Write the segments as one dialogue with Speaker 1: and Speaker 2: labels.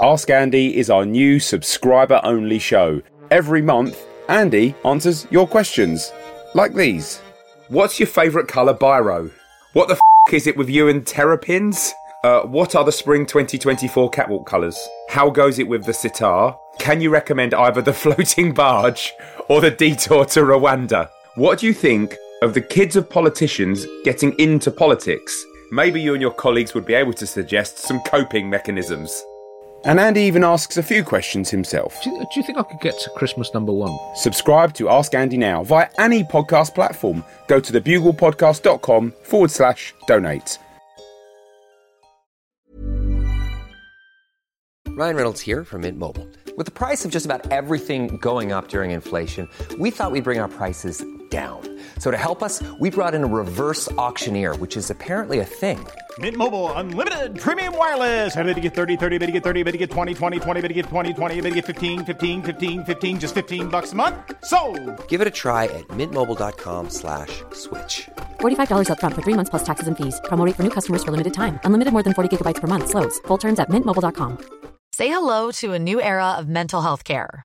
Speaker 1: Ask Andy is our new subscriber only show. Every month, Andy answers your questions. Like these What's your favourite colour biro? What the f is it with you and terrapins? Uh, what are the spring 2024 catwalk colours? How goes it with the sitar? Can you recommend either the floating barge or the detour to Rwanda? What do you think of the kids of politicians getting into politics? Maybe you and your colleagues would be able to suggest some coping mechanisms. And Andy even asks a few questions himself.
Speaker 2: Do you, do you think I could get to Christmas number one?
Speaker 1: Subscribe to Ask Andy now via any podcast platform. Go to thebuglepodcast.com forward slash donate.
Speaker 3: Ryan Reynolds here from Mint Mobile. With the price of just about everything going up during inflation, we thought we'd bring our prices down. So to help us, we brought in a reverse auctioneer, which is apparently a thing.
Speaker 4: Mint Mobile unlimited premium wireless. Ready to get 30, 30, bit to get 30, bit to get 20, 20, 20, bit to get 20, 20, bit to get 15, 15, 15, 15 just 15 bucks a month. So,
Speaker 3: Give it a try at mintmobile.com slash switch.
Speaker 5: $45 upfront for three months plus taxes and fees. Promo rate for new customers for limited time. Unlimited more than 40 gigabytes per month. Slows. Full terms at mintmobile.com.
Speaker 6: Say hello to a new era of mental health care.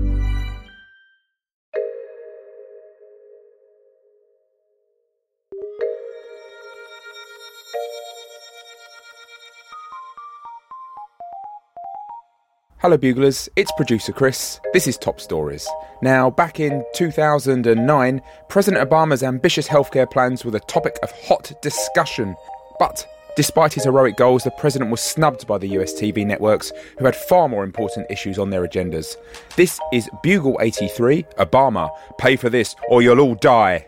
Speaker 1: Hello, Buglers. It's producer Chris. This is Top Stories. Now, back in 2009, President Obama's ambitious healthcare plans were the topic of hot discussion. But despite his heroic goals, the president was snubbed by the US TV networks, who had far more important issues on their agendas. This is Bugle 83 Obama. Pay for this, or you'll all die.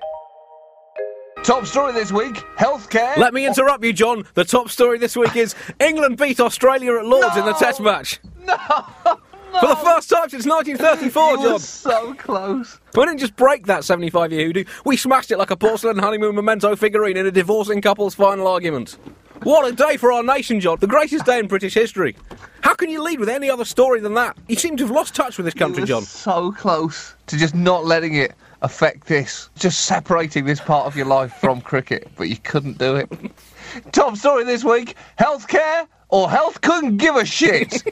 Speaker 7: Top story this week healthcare.
Speaker 2: Let me interrupt you, John. The top story this week is England beat Australia at Lords in the Test match.
Speaker 7: No!
Speaker 2: For the first time since 1934,
Speaker 7: You were
Speaker 2: John.
Speaker 7: so close.
Speaker 2: We didn't just break that 75 year hoodoo, we smashed it like a porcelain honeymoon memento figurine in a divorcing couple's final argument. What a day for our nation, John. The greatest day in British history. How can you lead with any other story than that? You seem to have lost touch with this country, John.
Speaker 7: so close to just not letting it affect this, just separating this part of your life from cricket, but you couldn't do it. Top story this week healthcare or health couldn't give a shit.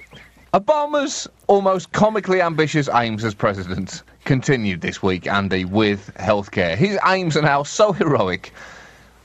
Speaker 7: Obama's almost comically ambitious aims as president continued this week, Andy, with healthcare. His aims are now so heroic.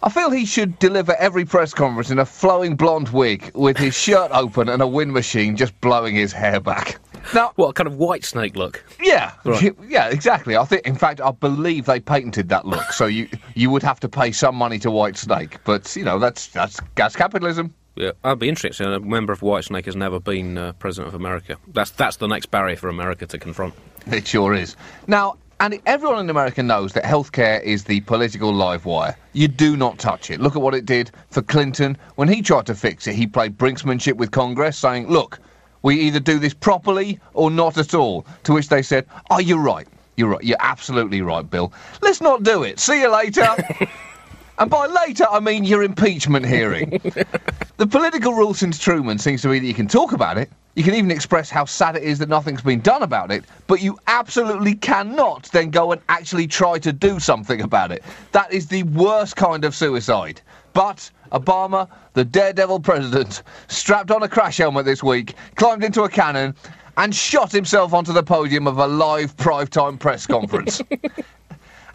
Speaker 7: I feel he should deliver every press conference in a flowing blonde wig with his shirt open and a wind machine just blowing his hair back. Now,
Speaker 2: What, kind of Whitesnake look?
Speaker 7: yeah,
Speaker 2: Right.
Speaker 7: yeah, exactly. I think, in fact, I believe they patented that look. So you you would have to pay some money to Whitesnake, but you know that's that's that's capitalism.
Speaker 2: Yeah, I'd be interested. A member of Whitesnake has never been uh, president of America. That's that's the next barrier for America to confront.
Speaker 7: It sure is. Now, and everyone in America knows that healthcare is the political live wire. You do not touch it. Look at what it did for Clinton when he tried to fix it. He played brinksmanship with Congress, saying, "Look, we either do this properly or not at all." To which they said, "Oh, you're right. You're right. You're absolutely right, Bill. Let's not do it. See you later." And by later, I mean your impeachment hearing. the political rule since Truman seems to be that you can talk about it, you can even express how sad it is that nothing's been done about it, but you absolutely cannot then go and actually try to do something about it. That is the worst kind of suicide. But Obama, the daredevil president, strapped on a crash helmet this week, climbed into a cannon, and shot himself onto the podium of a live primetime press conference.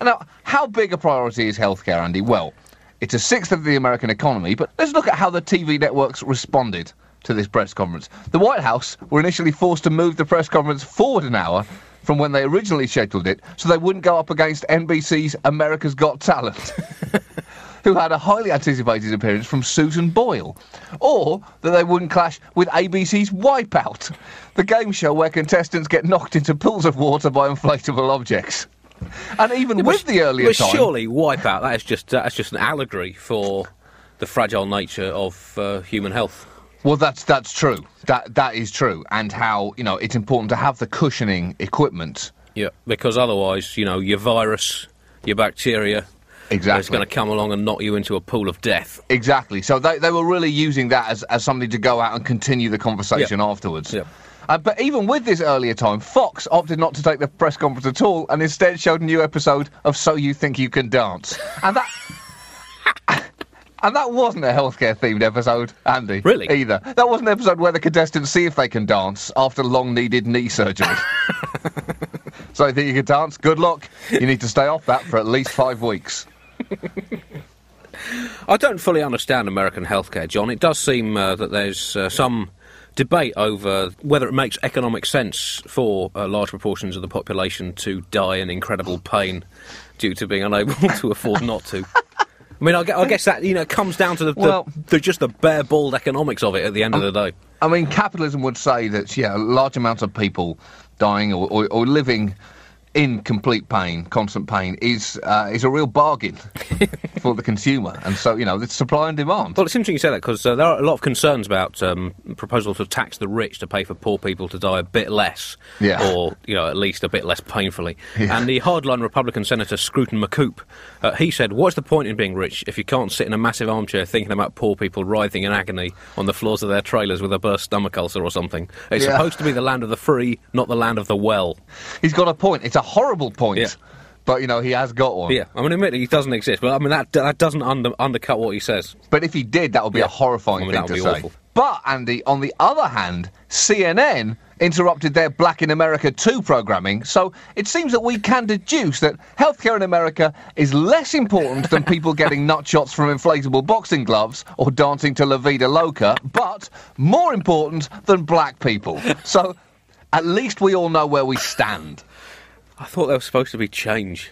Speaker 7: Now, how big a priority is healthcare, Andy? Well, it's a sixth of the American economy, but let's look at how the TV networks responded to this press conference. The White House were initially forced to move the press conference forward an hour from when they originally scheduled it so they wouldn't go up against NBC's America's Got Talent. who had a highly anticipated appearance from Susan Boyle, or that they wouldn't clash with ABC's Wipeout, the game show where contestants get knocked into pools of water by inflatable objects. And even with the earlier
Speaker 2: But
Speaker 7: time,
Speaker 2: surely Wipeout, that is just, that's just an allegory for the fragile nature of uh, human health.
Speaker 7: Well, that's that's true. That that is true, and how you know it's important to have the cushioning equipment.
Speaker 2: Yeah, because otherwise, you know, your virus, your bacteria,
Speaker 7: Exactly.
Speaker 2: is going to come along and knock you into a pool of death.
Speaker 7: Exactly. So they, they were really using that as, as something to go out and continue the conversation
Speaker 2: Yeah.
Speaker 7: afterwards.
Speaker 2: Yeah.
Speaker 7: Uh, but even with this earlier time, Fox opted not to take the press conference at all and instead showed a new episode of So You Think You Can Dance. And that. And that wasn't a healthcare themed episode, Andy.
Speaker 2: Really?
Speaker 7: Either. That wasn't an episode where the contestants see if they can dance after long needed knee surgery. so you think you can dance? Good luck. You need to stay off that for at least five weeks.
Speaker 2: I don't fully understand American healthcare, John. It does seem uh, that there's uh, some debate over whether it makes economic sense for uh, large proportions of the population to die in incredible pain due to being unable to afford not to. I mean, I gue- I guess that you know comes down to the,
Speaker 7: Well-
Speaker 2: the, the just the bare bald economics of it at the end of the day.
Speaker 7: I mean, capitalism would say that yeah, large amounts of people dying or, or, or living in complete pain, constant pain, is uh, is a real bargain for the consumer, and so you know, it's supply and demand.
Speaker 2: Well, it's interesting you say that because uh, there are a lot of concerns about um, proposals to tax the rich to pay for poor people to die a bit less,
Speaker 7: Yeah.
Speaker 2: or you know at least a bit less painfully.
Speaker 7: Yeah.
Speaker 2: And the hardline Republican Senator Scruton McCoop, uh, he said, "What's the point in being rich if you can't sit in a massive armchair thinking about poor people writhing in agony on the floors of their trailers with a burst stomach ulcer or something? It's
Speaker 7: Yeah.
Speaker 2: supposed to be the land of the free, not the land of the well."
Speaker 7: He's got a point. It's a horrible point,
Speaker 2: Yeah.
Speaker 7: but you know, he has got one.
Speaker 2: Yeah, I mean, admittedly, he doesn't exist, but I mean that that doesn't under, undercut what he says.
Speaker 7: But if he did, that would be
Speaker 2: Yeah.
Speaker 7: a horrifying
Speaker 2: I mean,
Speaker 7: thing to say.
Speaker 2: awful.
Speaker 7: But Andy, on the other hand, CNN interrupted their Black in America 2 programming, so it seems that we can deduce that healthcare in America is less important than people getting nut shots from inflatable boxing gloves or dancing to La Vida Loca, but more important than black people. So at least we all know where we stand.
Speaker 2: I thought there was supposed to be change.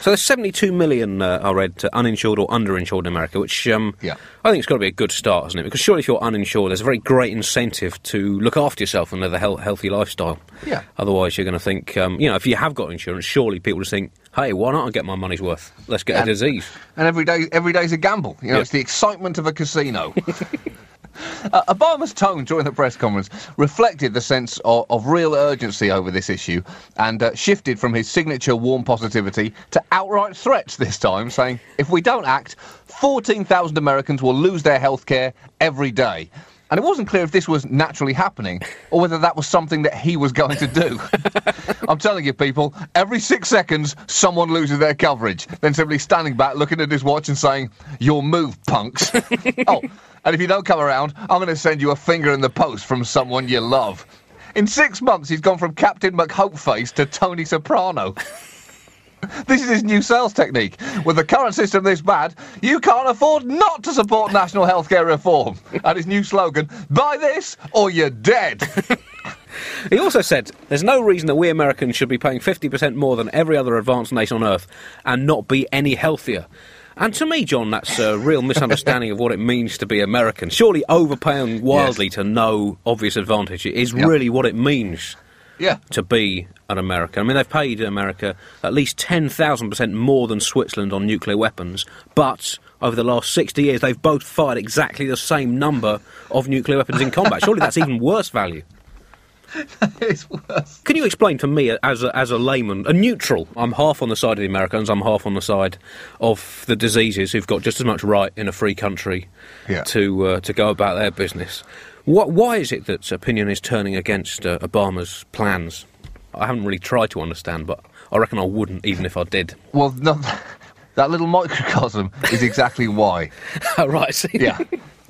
Speaker 2: So there's 72 million, uh, I read, uh, uninsured or underinsured in America, which um,
Speaker 7: Yeah.
Speaker 2: I think it's got to be a good start, hasn't it? Because surely if you're uninsured, there's a very great incentive to look after yourself and live a healthy lifestyle.
Speaker 7: Yeah.
Speaker 2: Otherwise, you're going to think, um, you know, if you have got insurance, surely people just think, hey, why not I get my money's worth? Let's get a disease.
Speaker 7: And every day, every day's a gamble. You know,
Speaker 2: Yeah.
Speaker 7: it's the excitement of a casino. Uh, Obama's tone during the press conference reflected the sense of, of real urgency over this issue and uh, shifted from his signature warm positivity to outright threats this time, saying, if we don't act, 14,000 Americans will lose their health care every day. And it wasn't clear if this was naturally happening or whether that was something that he was going to do. I'm telling you, people, every six seconds, someone loses their coverage. Then simply standing back, looking at his watch and saying, Your move, punks. oh, and if you don't come around, I'm going to send you a finger in the post from someone you love. In six months, he's gone from Captain McHopeface to Tony Soprano. This is his new sales technique. With the current system this bad, you can't afford not to support national healthcare reform. And his new slogan, buy this or you're dead.
Speaker 2: He also said there's no reason that we Americans should be paying 50% more than every other advanced nation on earth and not be any healthier. And to me, John, that's a real misunderstanding of what it means to be American. Surely overpaying wildly to no obvious advantage is
Speaker 7: Yep.
Speaker 2: really what it means
Speaker 7: yeah.
Speaker 2: to be an American. I mean, they've paid America at least 10,000% more than Switzerland on nuclear weapons, but over the last 60 years, they've both fired exactly the same number of nuclear weapons in combat. Surely that's even worse value.
Speaker 7: it's worse.
Speaker 2: Can you explain to me, as a, as a layman, a neutral? I'm half on the side of the Americans, I'm half on the side of the diseases who've got just as much right in a free country
Speaker 7: Yeah.
Speaker 2: to uh, to go about their business. What, why is it that opinion is turning against uh, Obama's plans? I haven't really tried to understand, but I reckon I wouldn't, even if I did.
Speaker 7: Well, no, that little microcosm is exactly why.
Speaker 2: right, see?
Speaker 7: Yeah.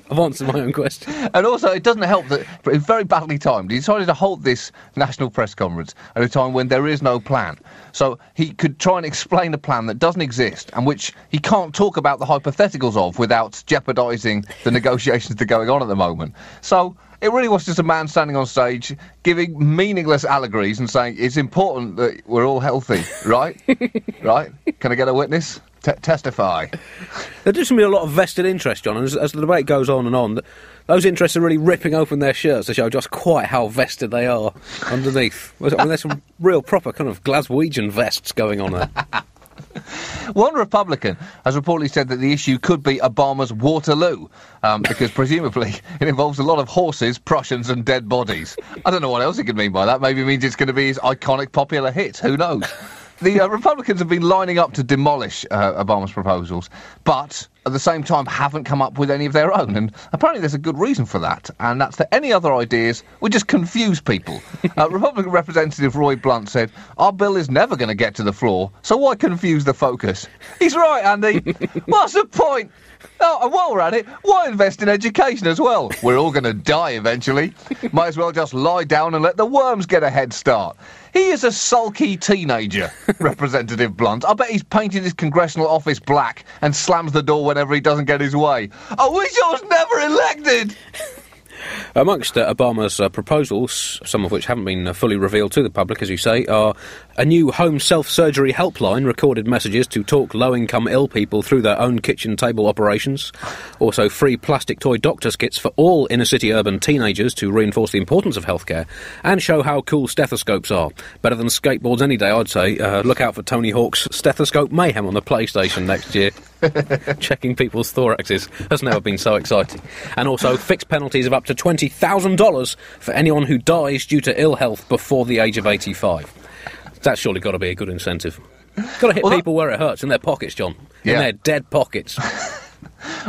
Speaker 2: I've answered my own question.
Speaker 7: And also, it doesn't help that it's very badly timed. He decided to hold this national press conference at a time when there is no plan. So he could try and explain a plan that doesn't exist and which he can't talk about the hypotheticals of without jeopardising the negotiations that are going on at the moment. So it really was just a man standing on stage giving meaningless allegories and saying it's important that we're all healthy, right? right? Can I get a witness? T- testify.
Speaker 2: There does seem to be a lot of vested interest, John, and as, as the debate goes on and on, th- those interests are really ripping open their shirts to show just quite how vested they are underneath. I mean, there's some real proper kind of Glaswegian vests going on there.
Speaker 7: One Republican has reportedly said that the issue could be Obama's Waterloo, um, because presumably it involves a lot of horses, Prussians, and dead bodies. I don't know what else he could mean by that. Maybe it means it's going to be his iconic popular hit. Who knows? The uh, Republicans have been lining up to demolish uh, Obama's proposals, but at the same time haven't come up with any of their own. And apparently there's a good reason for that, and that's that any other ideas would just confuse people. Uh, Republican Representative Roy Blunt said, Our bill is never going to get to the floor, so why confuse the focus? He's right, Andy. What's the point? Oh, and while we're at it, why invest in education as well? We're all going to die eventually. Might as well just lie down and let the worms get a head start. He is a sulky teenager, Representative Blunt. I bet he's painted his congressional office black and slams the door whenever he doesn't get his way. I wish I was never elected!
Speaker 2: Amongst uh, Obama's uh, proposals, some of which haven't been uh, fully revealed to the public, as you say, are a new home self surgery helpline, recorded messages to talk low income ill people through their own kitchen table operations, also free plastic toy doctor's kits for all inner city urban teenagers to reinforce the importance of healthcare and show how cool stethoscopes are. Better than skateboards any day, I'd say. Uh, look out for Tony Hawk's Stethoscope Mayhem on the PlayStation next year. Checking people's thoraxes has never been so exciting. And also fixed penalties of up to $20,000 for anyone who dies due to ill health before the age of 85. That's surely got to be a good incentive. Got to hit
Speaker 7: Well, that-
Speaker 2: people where it hurts, in their pockets, John. In
Speaker 7: Yeah.
Speaker 2: their dead pockets.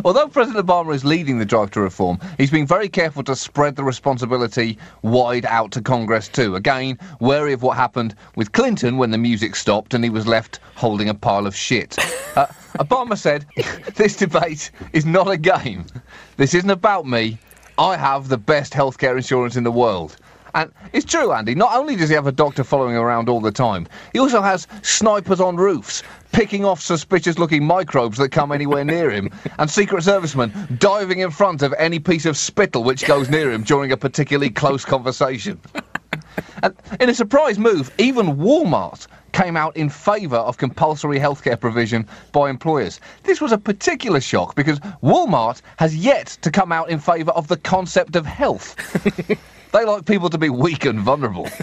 Speaker 7: Although President Obama is leading the drive to reform, he's been very careful to spread the responsibility wide out to Congress too. Again, wary of what happened with Clinton when the music stopped and he was left holding a pile of shit. Uh, Obama said, This debate is not a game. This isn't about me. I have the best healthcare insurance in the world. And it's true, Andy. Not only does he have a doctor following around all the time, he also has snipers on roofs, picking off suspicious looking microbes that come anywhere near him, and Secret Servicemen diving in front of any piece of spittle which goes near him during a particularly close conversation. And in a surprise move, even Walmart came out in favour of compulsory healthcare provision by employers. This was a particular shock because Walmart has yet to come out in favour of the concept of health. they like people to be weak and vulnerable.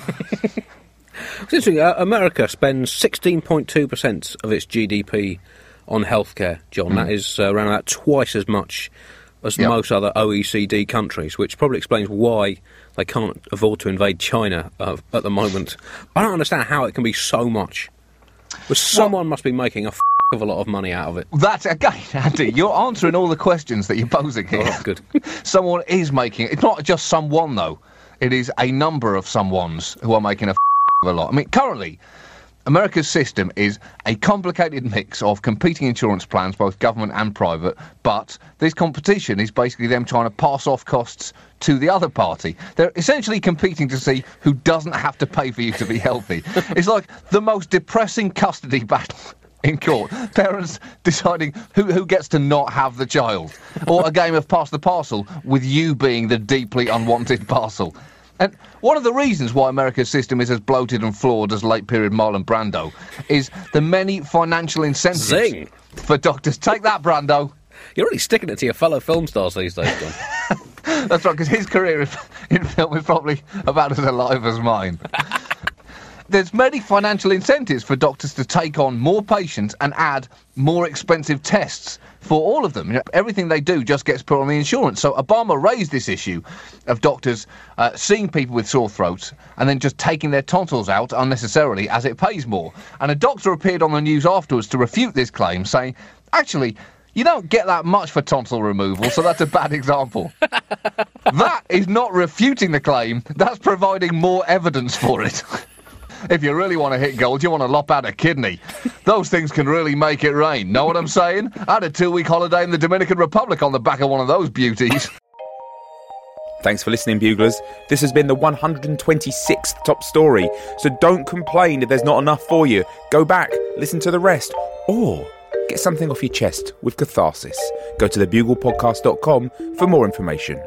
Speaker 2: It's interesting. Uh, America spends 16.2% of its GDP on healthcare, John. That is uh, around about twice as much as
Speaker 7: Yep.
Speaker 2: most other OECD countries, which probably explains why they can't afford to invade China uh, at the moment. I don't understand how it can be so much. But someone must be making a f- of a lot of money out of it.
Speaker 7: That again, Andy, you're answering all the questions that you're posing here.
Speaker 2: Oh, that's good.
Speaker 7: Someone is making it's not just someone though. It is a number of someones who are making a of a lot. I mean, currently, America's system is a complicated mix of competing insurance plans, both government and private, but this competition is basically them trying to pass off costs to the other party. They're essentially competing to see who doesn't have to pay for you to be healthy. it's like the most depressing custody battle in court. Parents deciding who, who gets to not have the child. Or a game of pass the parcel with you being the deeply unwanted parcel. And one of the reasons why America's system is as bloated and flawed as late period Marlon Brando is the many financial incentives
Speaker 2: Zing.
Speaker 7: for doctors. Take that, Brando.
Speaker 2: You're really sticking it to your fellow film stars these days, John.
Speaker 7: That's right, because his career in- in film is probably about as alive as mine. There's many financial incentives for doctors to take on more patients and add more expensive tests for all of them. You know, everything they do just gets put on the insurance. So Obama raised this issue of doctors uh, seeing people with sore throats and then just taking their tonsils out unnecessarily as it pays more. And a doctor appeared on the news afterwards to refute this claim, saying, actually, you don't get that much for tonsil removal, so that's a bad example. That is not refuting the claim, that's providing more evidence for it. if you really want to hit gold, you want to lop out a kidney. Those things can really make it rain. Know what I'm saying? I had a two week holiday in the Dominican Republic on the back of one of those beauties.
Speaker 1: Thanks for listening, Buglers. This has been the 126th top story, so don't complain if there's not enough for you. Go back, listen to the rest, or get something off your chest with catharsis. Go to thebuglepodcast.com for more information.